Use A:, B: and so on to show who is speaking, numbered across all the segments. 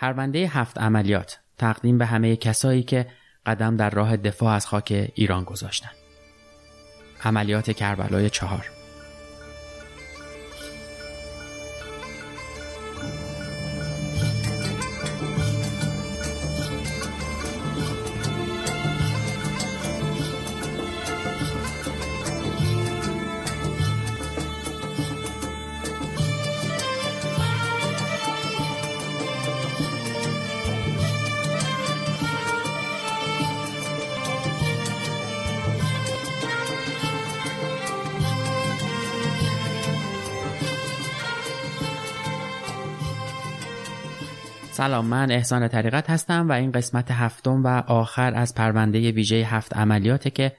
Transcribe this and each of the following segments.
A: پرونده هفت عملیات تقدیم به همه کسایی که قدم در راه دفاع از خاک ایران گذاشتند. عملیات کربلای چهار سلام من احسان طریقت هستم و این قسمت هفتم و آخر از پرونده ویژه هفت عملیاته که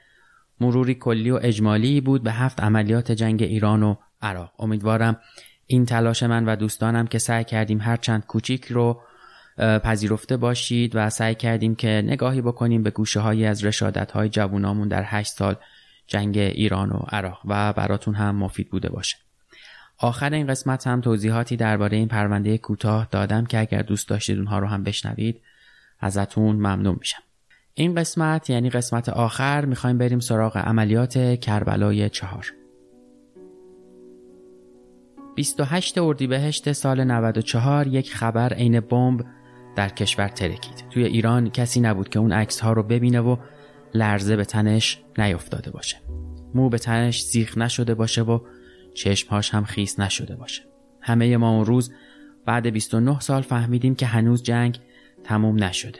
A: مروری کلی و اجمالی بود به هفت عملیات جنگ ایران و عراق. امیدوارم این تلاش من و دوستانم که سعی کردیم هر چند کوچیک رو پذیرفته باشید و سعی کردیم که نگاهی بکنیم به گوشه هایی از رشادت های جوونامون در هشت سال جنگ ایران و عراق و براتون هم مفید بوده باشه. آخر این قسمت هم توضیحاتی درباره این پرونده کوتاه دادم که اگر دوست داشتید اونها رو هم بشنوید ازتون ممنون میشم. این قسمت یعنی قسمت آخر می‌خوایم بریم سراغ عملیات کربلای چهار. 28 اردیبهشت سال 94 یک خبر عین بمب در کشور ترکید. توی ایران کسی نبود که اون عکس ها رو ببینه و لرزه به تنش نیفتاده باشه. مو به تنش زیخ نشده باشه و چشمهاش هم خیس نشده باشه همه ما اون روز بعد 29 سال فهمیدیم که هنوز جنگ تموم نشده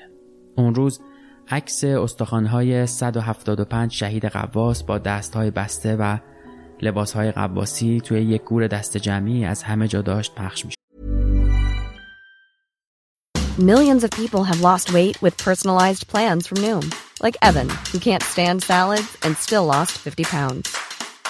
A: اون روز عکس استخوانهای 175 شهید قواس با دستهای بسته و لباسهای قواسی توی یک گور دست جمعی از همه جا داشت پخش می‌شد.
B: Millions of people have lost weight with personalized plans from Noom, like Evan, who can't stand salads and still lost 50 pounds.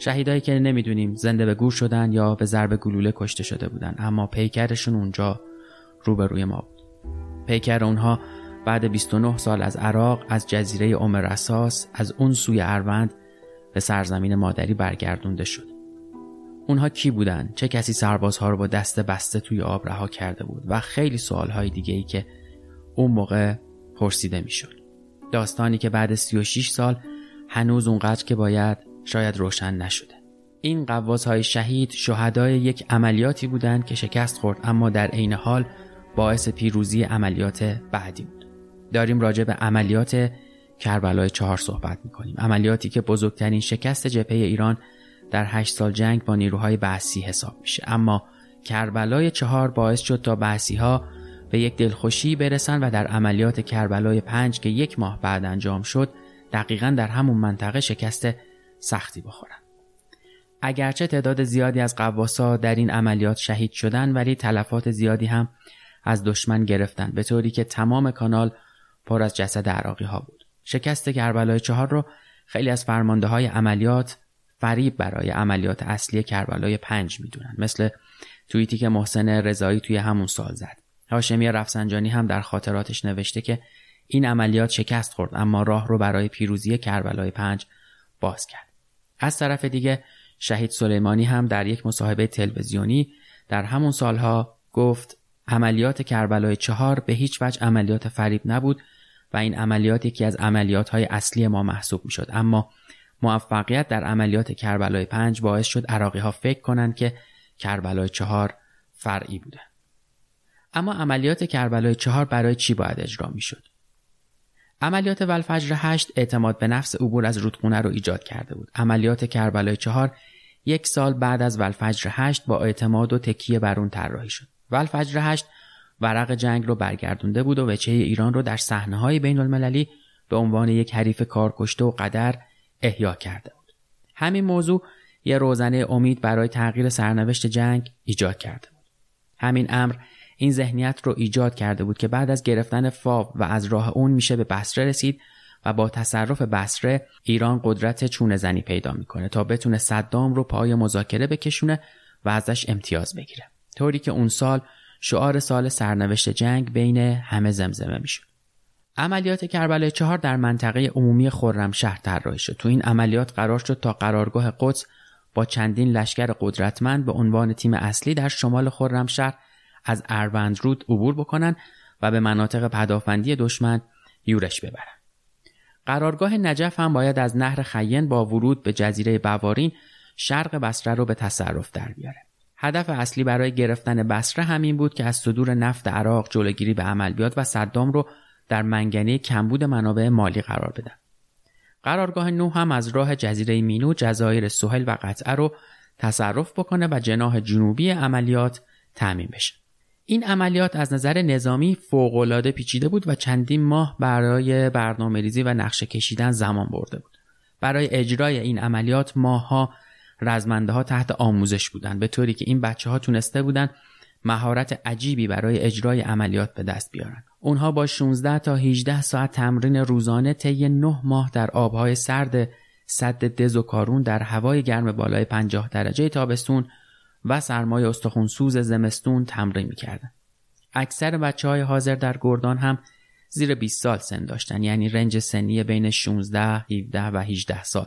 A: شهیدایی که نمی‌دونیم زنده به گور شدن یا به ضرب گلوله کشته شده بودن اما پیکرشون اونجا روبروی ما بود پیکر اونها بعد 29 سال از عراق از جزیره ام رساس از اون سوی اروند به سرزمین مادری برگردونده شد اونها کی بودن؟ چه کسی سربازها رو با دست بسته توی آب رها کرده بود و خیلی سوالهای دیگه ای که اون موقع پرسیده می‌شد. داستانی که بعد 36 سال هنوز اونقدر که باید شاید روشن نشده. این قواس های شهید شهدای یک عملیاتی بودند که شکست خورد اما در عین حال باعث پیروزی عملیات بعدی بود. داریم راجع به عملیات کربلای چهار صحبت می‌کنیم. عملیاتی که بزرگترین شکست جبهه ایران در هشت سال جنگ با نیروهای بحثی حساب میشه. اما کربلای چهار باعث شد تا بحثی ها به یک دلخوشی برسن و در عملیات کربلای پنج که یک ماه بعد انجام شد دقیقا در همون منطقه شکست سختی بخورن. اگرچه تعداد زیادی از قواسا در این عملیات شهید شدن ولی تلفات زیادی هم از دشمن گرفتن به طوری که تمام کانال پر از جسد عراقی ها بود. شکست کربلای چهار رو خیلی از فرمانده های عملیات فریب برای عملیات اصلی کربلای پنج می‌دونن مثل توییتی که محسن رضایی توی همون سال زد. هاشمی رفسنجانی هم در خاطراتش نوشته که این عملیات شکست خورد اما راه رو برای پیروزی کربلای پنج باز کرد. از طرف دیگه شهید سلیمانی هم در یک مصاحبه تلویزیونی در همون سالها گفت عملیات کربلای چهار به هیچ وجه عملیات فریب نبود و این عملیات یکی از عملیات های اصلی ما محسوب می شد اما موفقیت در عملیات کربلای پنج باعث شد عراقی ها فکر کنند که کربلای چهار فرعی بوده اما عملیات کربلای چهار برای چی باید اجرا می شد؟ عملیات ولفجر هشت اعتماد به نفس عبور از رودخونه رو ایجاد کرده بود. عملیات کربلای چهار یک سال بعد از ولفجر هشت با اعتماد و تکیه بر اون طراحی شد. ولفجر هشت ورق جنگ رو برگردونده بود و وچه ایران رو در صحنه های بین المللی به عنوان یک حریف کارکشته و قدر احیا کرده بود. همین موضوع یه روزنه امید برای تغییر سرنوشت جنگ ایجاد کرده بود. همین امر این ذهنیت رو ایجاد کرده بود که بعد از گرفتن فاو و از راه اون میشه به بسره رسید و با تصرف بسره ایران قدرت چونه زنی پیدا می‌کنه تا بتونه صدام رو پای مذاکره بکشونه و ازش امتیاز بگیره. طوری که اون سال شعار سال سرنوشت جنگ بین همه زمزمه می‌شد. عملیات کربلای چهار در منطقه عمومی خرمشهر طراحی شد. تو این عملیات قرار شد تا قرارگاه قدس با چندین لشکر قدرتمند به عنوان تیم اصلی در شمال خرمشهر از اروند رود عبور بکنن و به مناطق پدافندی دشمن یورش ببرن. قرارگاه نجف هم باید از نهر خین با ورود به جزیره بوارین شرق بسره رو به تصرف در بیاره. هدف اصلی برای گرفتن بسره همین بود که از صدور نفت عراق جلوگیری به عمل بیاد و صدام رو در منگنه کمبود منابع مالی قرار بدن. قرارگاه نو هم از راه جزیره مینو جزایر سهل و قطعه رو تصرف بکنه و جناح جنوبی عملیات تعمین بشه. این عملیات از نظر نظامی فوقالعاده پیچیده بود و چندین ماه برای برنامه ریزی و نقشه کشیدن زمان برده بود. برای اجرای این عملیات ماهها رزمنده ها تحت آموزش بودند به طوری که این بچه ها تونسته بودند مهارت عجیبی برای اجرای عملیات به دست بیارن. اونها با 16 تا 18 ساعت تمرین روزانه طی 9 ماه در آبهای سرد صد دز و کارون در هوای گرم بالای 50 درجه تابستون و سرمایه استخونسوز زمستون تمرین می‌کردن. اکثر بچه های حاضر در گردان هم زیر 20 سال سن داشتن یعنی رنج سنی بین 16, 17 و 18 سال.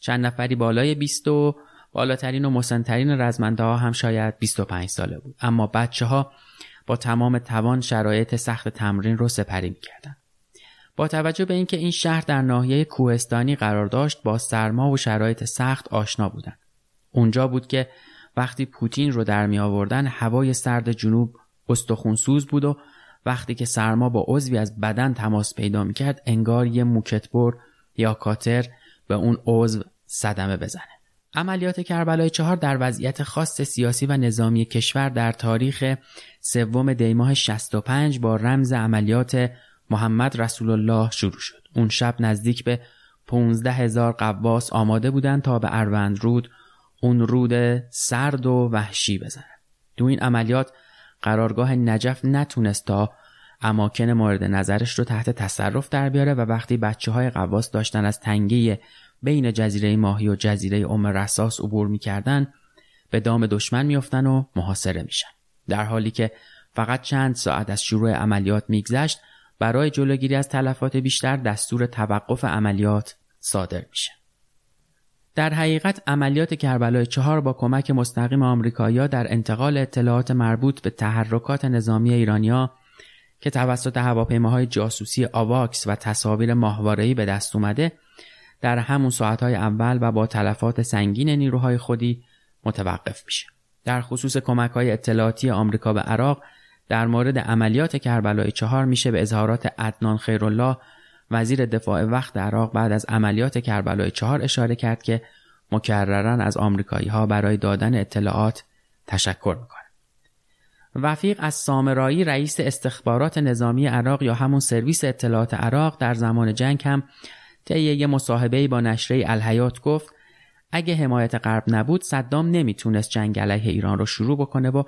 A: چند نفری بالای 20 و بالاترین و مسنترین رزمنده ها هم شاید 25 ساله بود اما بچه ها با تمام توان شرایط سخت تمرین رو سپری می‌کردن. با توجه به اینکه این شهر در ناحیه کوهستانی قرار داشت با سرما و شرایط سخت آشنا بودند. اونجا بود که وقتی پوتین رو در می آوردن هوای سرد جنوب استخونسوز بود و وقتی که سرما با عضوی از بدن تماس پیدا می کرد انگار یه موکتبر یا کاتر به اون عضو صدمه بزنه. عملیات کربلای چهار در وضعیت خاص سیاسی و نظامی کشور در تاریخ سوم دیماه 65 با رمز عملیات محمد رسول الله شروع شد. اون شب نزدیک به 15 هزار قواس آماده بودند تا به اروند رود اون رود سرد و وحشی بزنه. دو این عملیات قرارگاه نجف نتونست تا اماکن مورد نظرش رو تحت تصرف در بیاره و وقتی بچه های قواس داشتن از تنگه بین جزیره ماهی و جزیره ام رساس عبور می‌کردن به دام دشمن میافتن و محاصره میشن. در حالی که فقط چند ساعت از شروع عملیات میگذشت برای جلوگیری از تلفات بیشتر دستور توقف عملیات صادر میشه. در حقیقت عملیات کربلای چهار با کمک مستقیم آمریکایی‌ها در انتقال اطلاعات مربوط به تحرکات نظامی ایرانیا که توسط هواپیماهای جاسوسی آواکس و تصاویر ماهواره‌ای به دست اومده در همون ساعتهای اول و با تلفات سنگین نیروهای خودی متوقف میشه. در خصوص کمک های اطلاعاتی آمریکا به عراق در مورد عملیات کربلای چهار میشه به اظهارات عدنان خیرالله وزیر دفاع وقت عراق بعد از عملیات کربلای چهار اشاره کرد که مکررن از آمریکایی ها برای دادن اطلاعات تشکر می‌کنه. وفیق از سامرایی رئیس استخبارات نظامی عراق یا همون سرویس اطلاعات عراق در زمان جنگ هم طی یه مصاحبه با نشریه الحیات گفت اگه حمایت غرب نبود صدام نمی‌تونست جنگ علیه ایران رو شروع بکنه و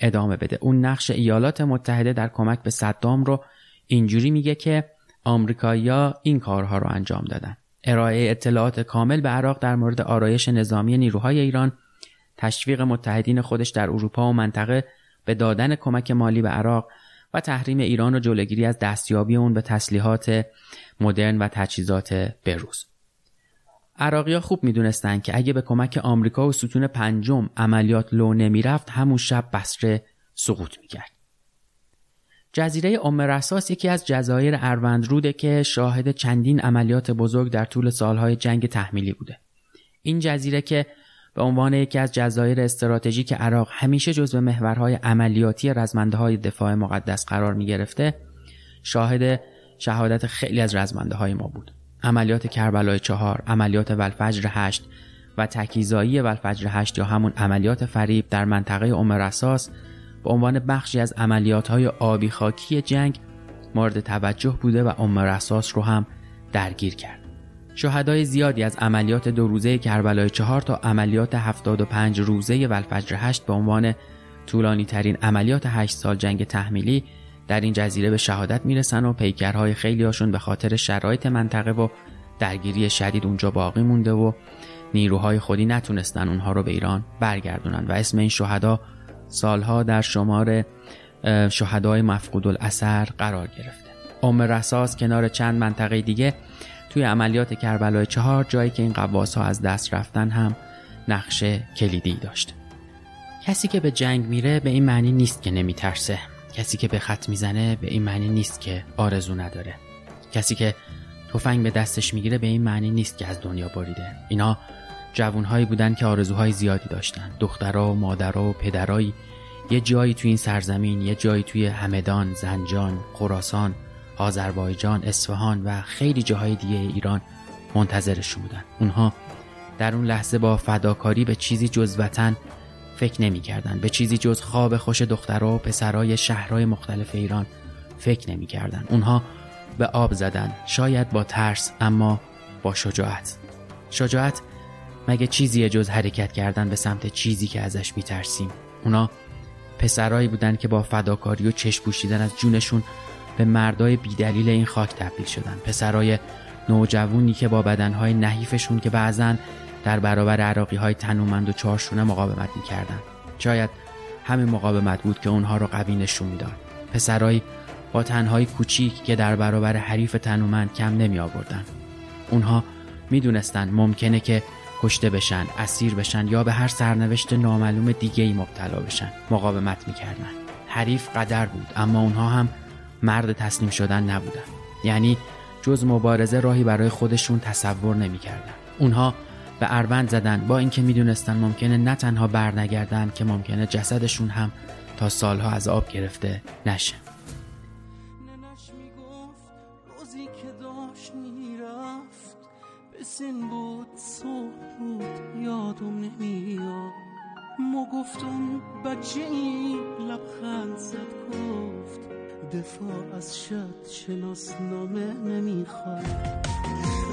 A: ادامه بده اون نقش ایالات متحده در کمک به صدام رو اینجوری میگه که آمریکایی‌ها این کارها رو انجام دادن. ارائه اطلاعات کامل به عراق در مورد آرایش نظامی نیروهای ایران، تشویق متحدین خودش در اروپا و منطقه به دادن کمک مالی به عراق و تحریم ایران و جلوگیری از دستیابی اون به تسلیحات مدرن و تجهیزات بروز عراقی خوب می‌دونستند که اگه به کمک آمریکا و ستون پنجم عملیات لو نمی‌رفت همون شب بسره سقوط می‌کرد. جزیره ام رساس یکی از جزایر اروندروده که شاهد چندین عملیات بزرگ در طول سالهای جنگ تحمیلی بوده. این جزیره که به عنوان یکی از جزایر استراتژیک عراق همیشه جزو محورهای عملیاتی رزمنده های دفاع مقدس قرار می گرفته شاهد شهادت خیلی از رزمنده های ما بود. عملیات کربلای چهار، عملیات ولفجر هشت و تکیزایی ولفجر هشت یا همون عملیات فریب در منطقه ام رساس به عنوان بخشی از عملیات های آبی خاکی جنگ مورد توجه بوده و ام رساس رو هم درگیر کرد. شهدای زیادی از عملیات دو روزه کربلای چهار تا عملیات 75 روزه ولفجر هشت به عنوان طولانی ترین عملیات هشت سال جنگ تحمیلی در این جزیره به شهادت می‌رسن و پیکرهای خیلی هاشون به خاطر شرایط منطقه و درگیری شدید اونجا باقی مونده و نیروهای خودی نتونستن اونها رو به ایران برگردونن و اسم این شهدا سالها در شمار شهدای مفقود الاثر قرار گرفته. ام رساس کنار چند منطقه دیگه توی عملیات کربلای چهار جایی که این قواس ها از دست رفتن هم نقش کلیدی داشته کسی که به جنگ میره به این معنی نیست که نمیترسه. کسی که به خط می‌زنه به این معنی نیست که آرزو نداره. کسی که تفنگ به دستش می‌گیره به این معنی نیست که از دنیا بریده. اینا جوانهایی بودن که آرزوهای زیادی داشتن دخترها مادرها و پدرایی. یه جایی توی این سرزمین یه جایی توی همدان، زنجان، خراسان، آذربایجان، اصفهان و خیلی جاهای دیگه ایران منتظرشون بودن. اونها در اون لحظه با فداکاری به چیزی جز وطن فکر نمی کردن. به چیزی جز خواب خوش دخترها و پسرای شهرهای مختلف ایران فکر نمی کردن. اونها به آب زدن. شاید با ترس اما با شجاعت. شجاعت مگه چیزی جز حرکت کردن به سمت چیزی که ازش ترسیم اونا پسرایی بودن که با فداکاری و چشم پوشیدن از جونشون به مردای بیدلیل این خاک تبدیل شدن. پسرای نوجوونی که با بدنهای نحیفشون که بعضا در برابر عراقی های تنومند و چارشونه مقاومت می‌کردن. شاید همین مقاومت بود که اونها رو قوی نشون می‌داد. پسرایی با تنهای کوچیک که در برابر حریف تنومند کم نمی آوردن اونها می‌دونستند ممکنه که کشته بشن اسیر بشن یا به هر سرنوشت نامعلوم دیگه ای مبتلا بشن. مقاومت می‌کردن. حریف قدر بود اما اونها هم مرد تسلیم شدن نبودن. یعنی جز مبارزه راهی برای خودشون تصور نمی‌کردن. اونها به اروند زدن با اینکه می‌دونستن ممکنه نه تنها برنگردن که ممکنه جسدشون هم تا سالها از آب گرفته نشه. گفتم بچه این لبخند زد گفت دفاع از شد شناسنامه نمی‌خواد.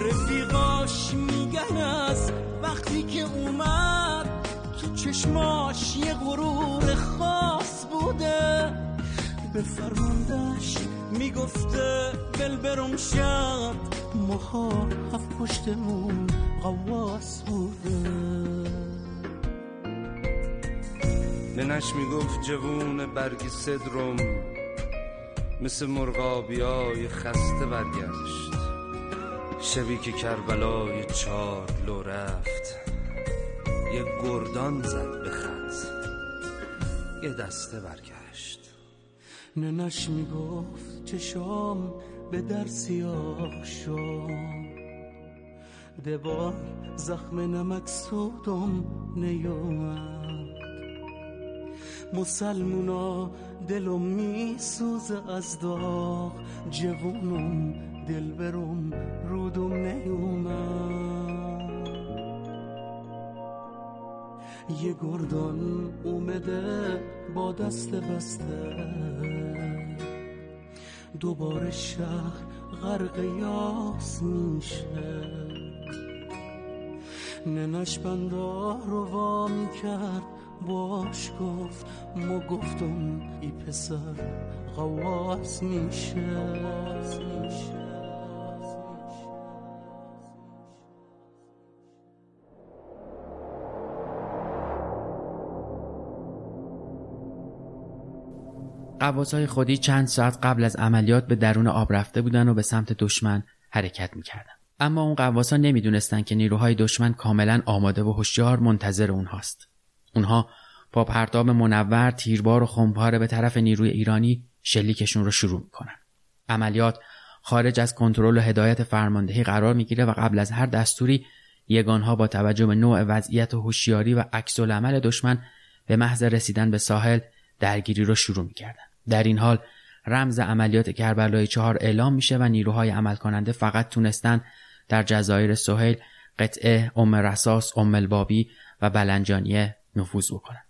A: رفیقاش میگن از وقتی که اومد تو چشماش یه غرور خاص بوده. به فرماندش می‌گفته بل برم شد ماها هفت پشتمون قواس بوده.
C: ننش می‌گفت جوون برگی صدرم مثل مرغابیای خسته برگشت. شبی که کربلای چار لو رفت یه گردان زد به خط یه دسته برگشت.
D: ننش می‌گفت چشام به در سیاه شد دبار زخم نمک سودم نیومد. مسلمونا دلم میسوزه از داغ جوونم دل برم رودم نیومد. یه گردان اومده با دست بسته. دوباره شهر غرق یاس میشه. ننش بنده رو وامی کرد باش گفت ما گفتم ای پسر قواس میشه.
A: قواسای خودی چند ساعت قبل از عملیات به درون آب رفته بودن و به سمت دشمن حرکت می‌کردن. اما اون قواسا نمی‌دونستن که نیروهای دشمن کاملا آماده و هوشیار منتظر اونهاست. اونها با پرتاب منور تیربار و خمپاره به طرف نیروی ایرانی شلیکشون رو شروع می‌کنن. عملیات خارج از کنترل و هدایت فرماندهی قرار می‌گیره و قبل از هر دستوری یگانها با توجه به نوع وضعیت و هوشیاری و عکس العمل دشمن به محض رسیدن به ساحل درگیری رو شروع می‌کردن. در این حال رمز عملیات کربلای چهار اعلام میشه و نیروهای عمل کننده فقط تونستن در جزایر سهیل قطعه ام‌الرصاص ام البابی و بلجانیه نفوذ بکنن.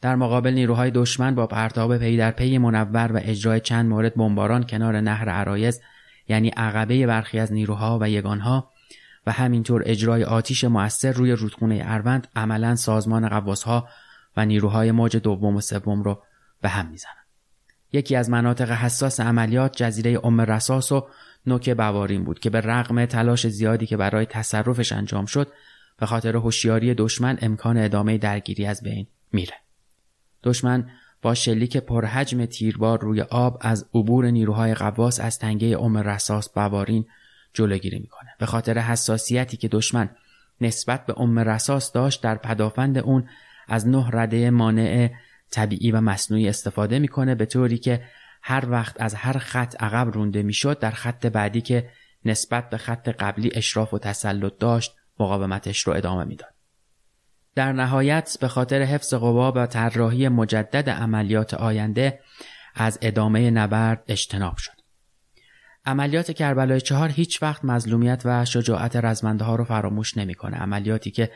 A: در مقابل نیروهای دشمن با پرتاب پی در پی منور و اجرای چند مورد بمباران کنار نهر عرایض یعنی عقبه برخی از نیروها و یگانها و همینطور اجرای آتیش موثر روی رودخونه اروند عملا سازمان قواسها و نیروهای موج دوم و سوم رو به هم می‌زنن. یکی از مناطق حساس عملیات جزیره ام رساس و نوک بوارین بود که به رغم تلاش زیادی که برای تصرفش انجام شد به خاطر هوشیاری دشمن امکان ادامه درگیری از بین میره. دشمن با شلیک پرحجم تیربار روی آب از عبور نیروهای قواس از تنگه ام رساس بوارین جلوگیری می‌کنه به خاطر حساسیتی که دشمن نسبت به ام رساس داشت در پدافند اون از نه رده مانع طبیعی و مصنوعی استفاده می‌کنه به طوری که هر وقت از هر خط عقب رونده می‌شد در خط بعدی که نسبت به خط قبلی اشراف و تسلط داشت مقاومتش رو ادامه می‌داد در نهایت به خاطر حفظ قوا و طراحی مجدد عملیات آینده از ادامه نبرد اجتناب شد عملیات کربلای چهار هیچ وقت مظلومیت و شجاعت رزمنده ها رو فراموش نمی‌کنه عملیاتی که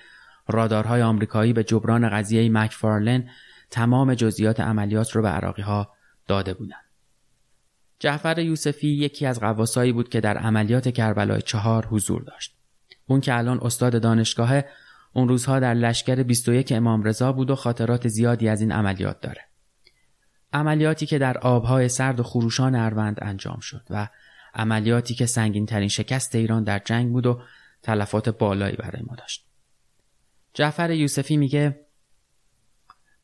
A: رادارهای آمریکایی به جبران قضیه مکفارلن تمام جزئیات عملیات رو به عراقی ها داده بودند. جعفر یوسفی یکی از قواسایی بود که در عملیات کربلای چهار حضور داشت. اون که الان استاد دانشگاه اون روزها در لشکر 21 امام رضا بود و خاطرات زیادی از این عملیات داره. عملیاتی که در آبهای سرد و خروشان اروند انجام شد و عملیاتی که سنگین ترین شکست ایران در جنگ بود و تلفات بالایی برای ما داشت. جعفر یوسفی میگه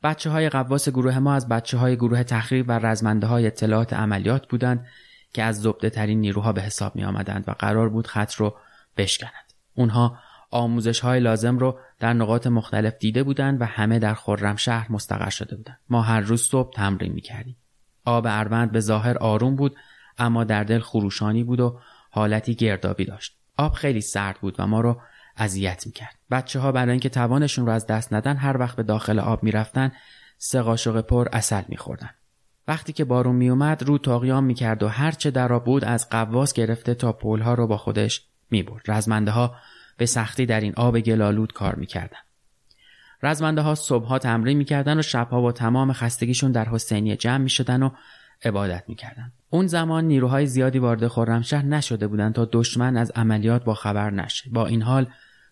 A: بچه های قواس گروه ما از بچه های گروه تخریب و رزمنده های اطلاعات عملیات بودند که از زبده ترین نیروها به حساب می آمدند و قرار بود خط رو بشکنند. اونها آموزش های لازم رو در نقاط مختلف دیده بودند و همه در شهر مستقر شده بودند. ما هر روز صبح تمرین می کردیم. آب اروند به ظاهر آروم بود اما در دل خروشانی بود و حالتی گردابی داشت. آب خیلی سرد بود و ما رو اذیت می‌کرد بچه ها برای اینکه توانشون رو از دست ندن هر وقت به داخل آب می‌رفتن سه قاشق پر اصل میخوردن وقتی که بارون میومد رو تاقیام می‌کرد و هرچه در آب بود از قواس گرفته تا پلها رو با خودش می‌برد. رزمنده ها به سختی در این آب گلالود کار می‌کردن رزمنده ها صبحها تمرین می‌کردن و شبها با تمام خستگیشون در حسینیه جمع می‌شدن و عبادت می‌کردن اون زمان نیروهای زیادی وارد خرمشهر نشده بودند تا دشمن از عملیات با خبر نشه. با این حال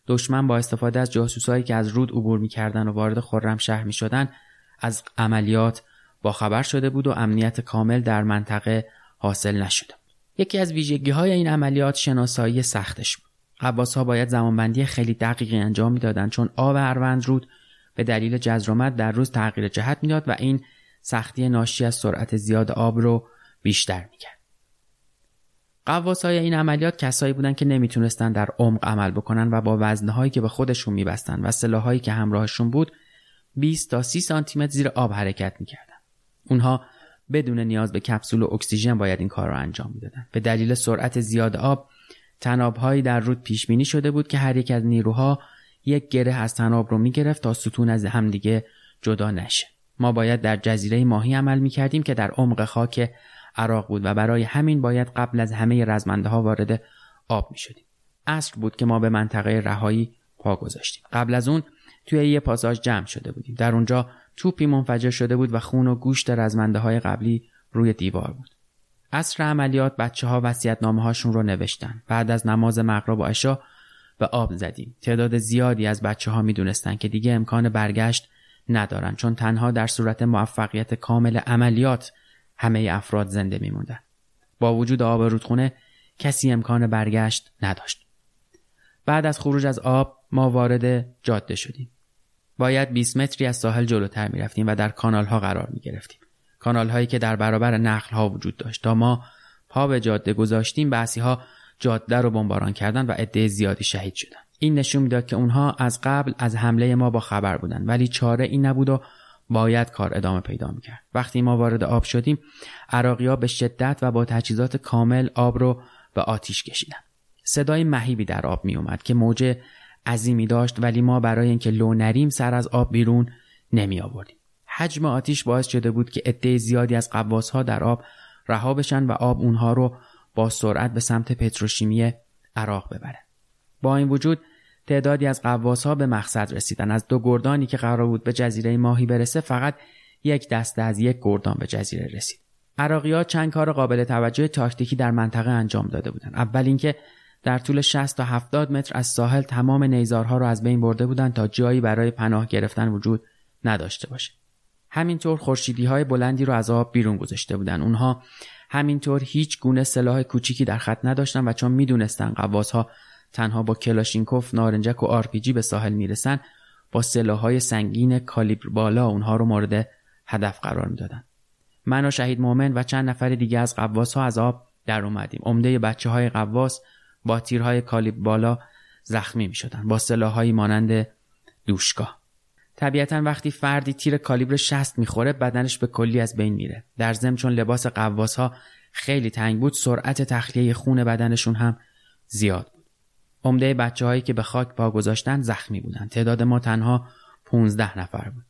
A: دشمن با استفاده از جاسوسایی که از رود عبور می‌کردن و وارد خرمشهر می‌شدند از عملیات با خبر شده بود و امنیت کامل در منطقه حاصل نشده یکی از ویژگی های این عملیات شناسایی سختش بود قباس ها باید زمانبندی خیلی دقیقی انجام می‌دادند چون آب اروند رود به دلیل جزرومت در روز تغییر جهت می‌داد و این سختی ناشی از سرعت زیاد آب رو بیشتر می‌کرد. قواسای این عملیات کسایی بودند که نمی‌تونستن در عمق عمل بکنن و با وزنهایی که به خودشون میبستن و سلاحهایی که همراهشون بود 20 تا 30 سانتی متر زیر آب حرکت می‌کردن. اونها بدون نیاز به کپسول و اکسیژن باید این کار رو انجام می‌دادن. به دلیل سرعت زیاد آب تنابهایی در رود پیش بینی شده بود که هر یک از نیروها یک گره از تناب رو می‌گرفت تا ستون از همدیگه جدا نشه. ما باید در جزیره ماهی عمل می کردیم که در عمق خاک عراق بود و برای همین باید قبل از همه رزمنده ها وارد آب می شدیم. عصر بود که ما به منطقه رهایی پا گذاشتیم. قبل از اون توی یه پاساژ جمع شده بودیم. در اونجا توپی منفجر شده بود و خون و گوشت رزمنده های قبلی روی دیوار بود. عصر عملیات بچه ها وسیعت نامه هاشون رو نوشتن. بعد از نماز مغرب و عشا به آب زدیم. تعداد زیادی از بچه ها می دونستن که دیگه امکان برگشت ندارن چون تنها در صورت موفقیت کامل عملیات همه افراد زنده میموندن با وجود آب رودخونه کسی امکان برگشت نداشت بعد از خروج از آب ما وارد جاده شدیم باید 20 متری از ساحل جلوتر می‌رفتیم و در کانال ها قرار می گرفتیم کانال هایی که در برابر نقل ها وجود داشت تا ما پا به جاده گذاشتیم بعضی ها جاده رو بمباران کردن و عده زیادی شهید شدن. این نشون می‌داد که اونها از قبل از حمله ما با خبر بودن ولی چاره این نبود و باید کار ادامه پیدا می‌کرد. وقتی ما وارد آب شدیم عراقی به شدت و با تجهیزات کامل آب رو به آتیش کشیدن. صدای مهیبی در آب می اومد که موج عظیمی داشت ولی ما برای اینکه لو نریم سر از آب بیرون نمی آوردیم. حجم آتیش باعث شده بود که عده زیادی از قواس ها در آب رها بشن و آب اونها رو با سرعت به سمت پتروشیمی عراق ببره با این وجود تعدادی از قواس ها به مقصد رسیدن. از دو گردانی که قرار بود به جزیره ماهی برسه فقط یک دسته از یک گردان به جزیره رسید. عراقی چند کار قابل توجه تاکتیکی در منطقه انجام داده بودند. اول اینکه در طول 60 تا 70 متر از ساحل تمام نیزارها را از بین برده بودند تا جایی برای پناه گرفتن وجود نداشته باشه. همینطور خورشیدی های بلندی رو از آب بیرون گذاشته بودند. اونها همینطور هیچ گونه سلاح کوچیکی در خط نداشتن و چون می‌دونستن غواص ها تنها با کلاشینکوف نارنجک و آرپیجی به ساحل می‌رسن با های سنگین کالیبر بالا اونها رو مورد هدف قرار می‌دادن من و شهید مومن و چند نفر دیگه از قواس ها از آب در اومدیم. عمده بچه های قواس با تیرهای کالیبر بالا زخمی می شدن با سلاحهایی مانند دوشگاه طبیعتا وقتی فردی تیر کالیبر 60 می‌خوره بدنش به کلی از بین میره. در ضمن چون لباس قواس ها خیلی تنگ بود سرعت تخلیه خون بدنشون هم زیاد بود. عمده بچه هایی که به خاک پا گذاشتن زخمی بودن. تعداد ما تنها 15 نفر بود.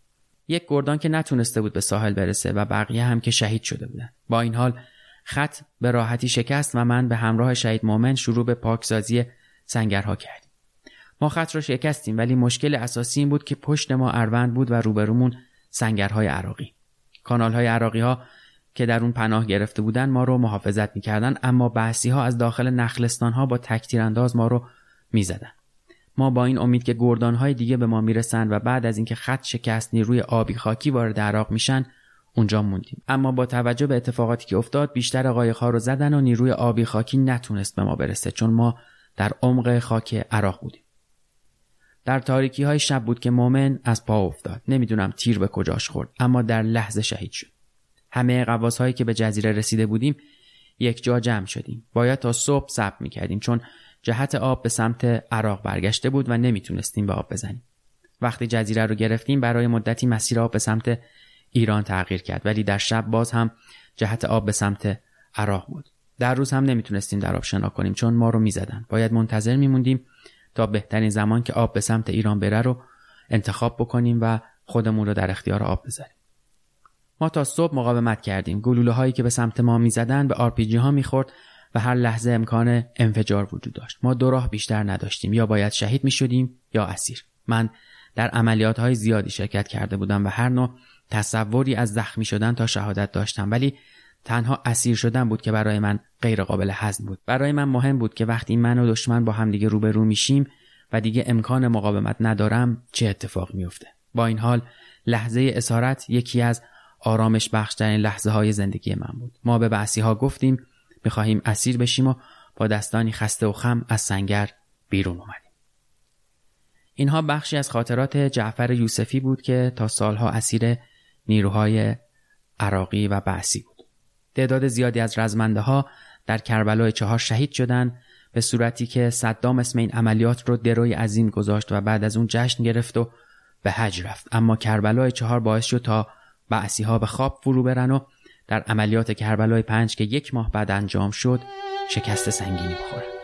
A: یک گردان که نتونسته بود به ساحل برسه و بقیه هم که شهید شده بودن. با این حال خط به راحتی شکست و من به همراه شهید مومن شروع به پاکسازی سنگرها کردیم. ما خط را شکستیم ولی مشکل اساسی این بود که پشت ما اروند بود و روبرومون سنگرهای عراقی. کانالهای عراقی ها که در اون پناه گرفته بودن ما رو محافظت می‌کردن اما بحثی ها از داخل نخلستان ها با تکتیرانداز ما رو می‌زدن. ما با این امید که گردان های دیگه به ما می‌رسن و بعد از اینکه خط شکست نیروی آبی خاکی وارد عراق میشن اونجا موندیم. اما با توجه به اتفاقاتی که افتاد بیشتر قایقها رو زدن و نیروی آبی خاکی نتونست به ما برسه چون ما در عمق خاک عراق بودیم. در تاریکی های شب بود که مومن از پا افتاد. نمی‌دونم تیر به کجاش خورد اما در لحظه شهید شد. همه قواس هایی که به جزیره رسیده بودیم یک جا جمع شدیم. باید تا صبح صبر می‌کردیم چون جهت آب به سمت عراق برگشته بود و نمی‌تونستیم به آب بزنیم. وقتی جزیره رو گرفتیم برای مدتی مسیر آب به سمت ایران تغییر کرد. ولی در شب باز هم جهت آب به سمت عراق بود. در روز هم نمی‌تونستیم در آب شنا کنیم چون ما رو می‌زدن. باید منتظر میموندیم تا بهترین زمان که آب به سمت ایران بره رو انتخاب بکنیم و خودمون رو در اختیار آب بذاریم. ما تا صبح مقاومت کردیم. گلوله هایی که به سمت ما می‌زدن به آرپیجی ها می‌خورد و هر لحظه امکان انفجار وجود داشت. ما دو راه بیشتر نداشتیم. یا باید شهید می شدیم یا اسیر. من در عملیات های زیادی شرکت کرده بودم و هر نوع تصوری از زخمی شدن تا شهادت داشتم. ولی تنها اسیر شدن بود که برای من غیر قابل هضم بود. برای من مهم بود که وقتی من و دشمن با هم دیگه روبرو میشیم و دیگه امکان مقاومت ندارم چه اتفاق میفته با این حال لحظه اسارت یکی از آرامش بخشترین لحظه های زندگی من بود. ما به بعثی ها گفتیم می‌خواهیم اسیر بشیم و با دستانی خسته و خم از سنگر بیرون اومدیم. اینها بخشی از خاطرات جعفر یوسفی بود که تا سالها اسیر نیروهای عراقی و بعثی بود. تعداد زیادی از رزمنده ها در کربلای چهار شهید شدند به صورتی که صدام اسم این عملیات رو دروی عظیم گذاشت و بعد از اون جشن گرفت و به حج رفت. اما کربلای چهار باعث شد تا بعثی ها به خواب فرو برن و در عملیات کربلای پنج که یک ماه بعد انجام شد شکست سنگینی بخورن.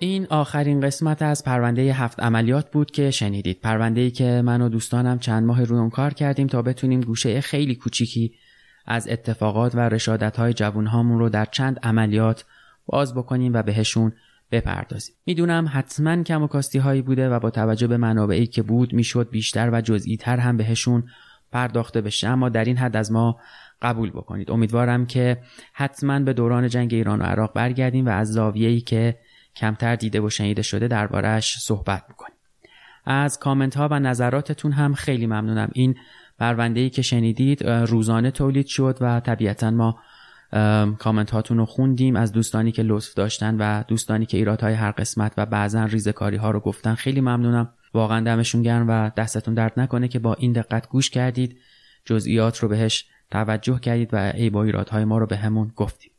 A: این آخرین قسمت از پرونده هفت عملیات بود که شنیدید. پرونده ای که من و دوستانم چند ماه روی اون کار کردیم تا بتونیم گوشه خیلی کوچیکی از اتفاقات و رشادت های جوون رو در چند عملیات باز بکنیم و بهشون بپردازیم. می‌دونم حتما کم و کاستی هایی بوده و با توجه به منابعی که بود می‌شد بیشتر و جزئی تر هم بهشون پرداخته بشه اما در این حد از ما قبول بکنید. امیدوارم که حتما به دوران جنگ ایران و عراق برگردیم و از زاویه‌ای که کمتر دیده و شنیده شده دربارهش صحبت بکنیم از کامنت ها و نظراتتون هم خیلی ممنونم. این پرونده ای که شنیدید روزانه تولید شد و طبیعتا ما کامنت هاتون رو خوندیم. از دوستانی که لطف داشتن و دوستانی که ایرادهای هر قسمت و بعضا ریزکاری ها رو گفتن خیلی ممنونم. واقعا دمشون گرم و دستتون درد نکنه که با این دقت گوش کردید. جزئیات رو بهش توجه کردید و ای با ایرادهای ما رو به همون گفتید.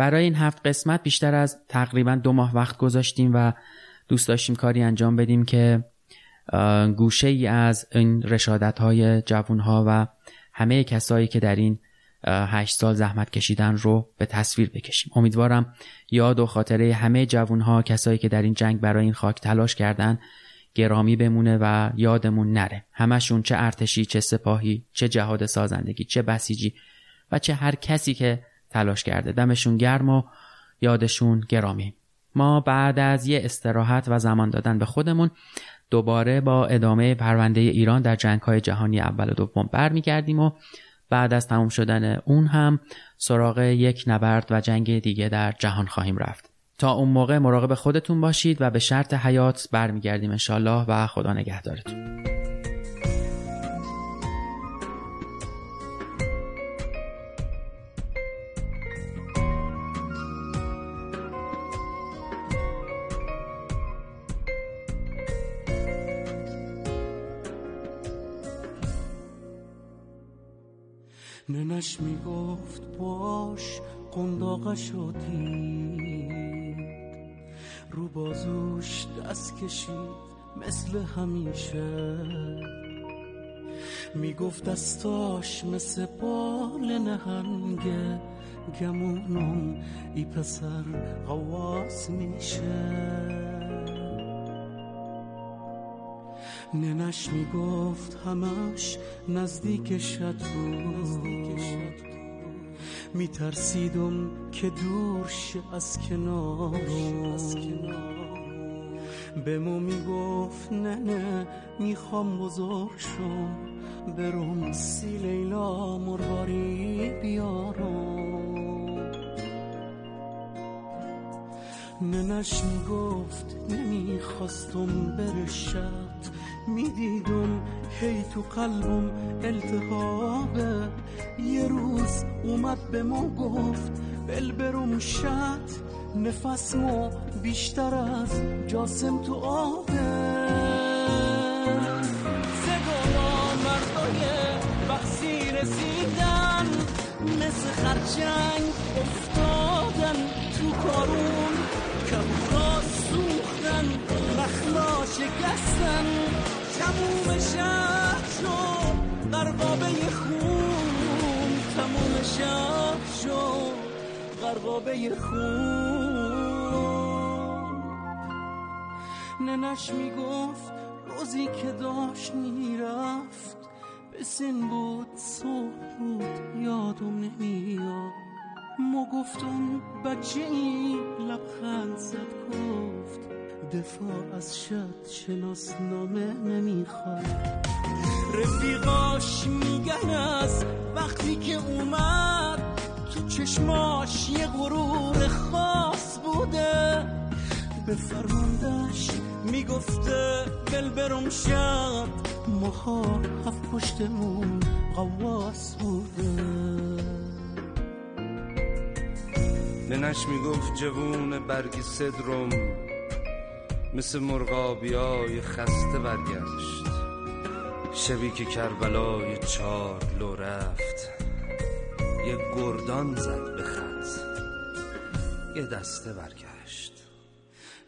A: برای این هفت قسمت بیشتر از تقریبا دو ماه وقت گذاشتیم و دوست داشتیم کاری انجام بدیم که گوشه ای از این رشادت های جوون ها و همه کسایی که در این هشت سال زحمت کشیدن رو به تصویر بکشیم. امیدوارم یاد و خاطره همه جوون ها کسایی که در این جنگ برای این خاک تلاش کردن گرامی بمونه و یادمون نره. همشون چه ارتشی چه سپاهی چه جهاد سازندگی چه بسیجی و چه هر کسی که تلاش کرده. دمشون گرم و یادشون گرامی. ما بعد از یه استراحت و زمان دادن به خودمون دوباره با ادامه پرونده ایران در جنگ های جهانی اول و دوم برمیگردیم و بعد از تمام شدن اون هم سراغ یک نبرد و جنگ دیگه در جهان خواهیم رفت. تا اون موقع مراقب خودتون باشید و به شرط حیات برمیگردیم انشالله و خدا نگهدارتون.
D: ننش می‌گفت باش قنداقه دید. رو بازوش دست کشید مثل همیشه. می‌گفت دستاش مثل بال نهنگه گمونم ای پسر قواس میشه. ننش می‌گفت همش نزدیک شد بود میترسیدم که دور شه از کنارم به مو می‌گفت نه نه می‌خوام بزرگ شم. برم سی لیلا مرغاری بیارم. ننش می‌گفت نمی‌خواستم برشد می‌دیدم هی تو قلبم التهابه. یه روز اومد به ما گفت بل برم شد نفسمو بیشتر از جاسم تو آبه. سگانا مردای بخصی رسیدن مثل خرچنگ افتادن تو کارون. کبورا سوختن رخلا شکستن. تموم شهر شد غرقابه خون تموم شهر شد غرقابه خون. ننش می‌گفت روزی که داشت می‌رفت. به سن بود صبح بود یادم نمیاد. ما گفتم بچه این لبخند زد گفت. دفاع از شد شناسنامه نمی‌خواد. رفیقاش میگن از وقتی که اومد تو چشماش یه غرور خاص بوده. به فرماندش می‌گفته بل برم شد ماها هفت پشتمون قواس بوده.
C: ننش می‌گفت جوون برگی صدرم. مثل مرغابی های خسته برگشت. شبی که کربلای چار لو رفت یه گردان زد به خط یه دسته برگشت.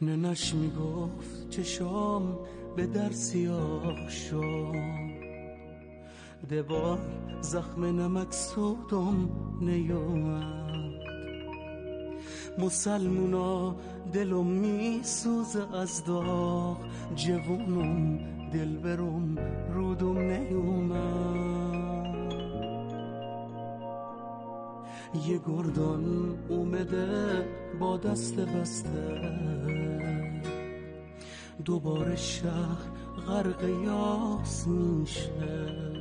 D: ننش می‌گفت چشام به در سیاه شد دوار زخم نمک سودم نیومد. مسلمونا دلم میسوزه از داغ جوونم دل برم رودم نیومد. یه گردان اومده با دست بسته. دوباره شهر غرق یاس میشه.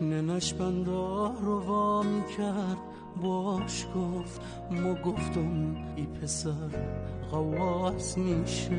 D: ننش بندا رو وامی کرد باش گفت ما گفتم ای پسر غواص میشه.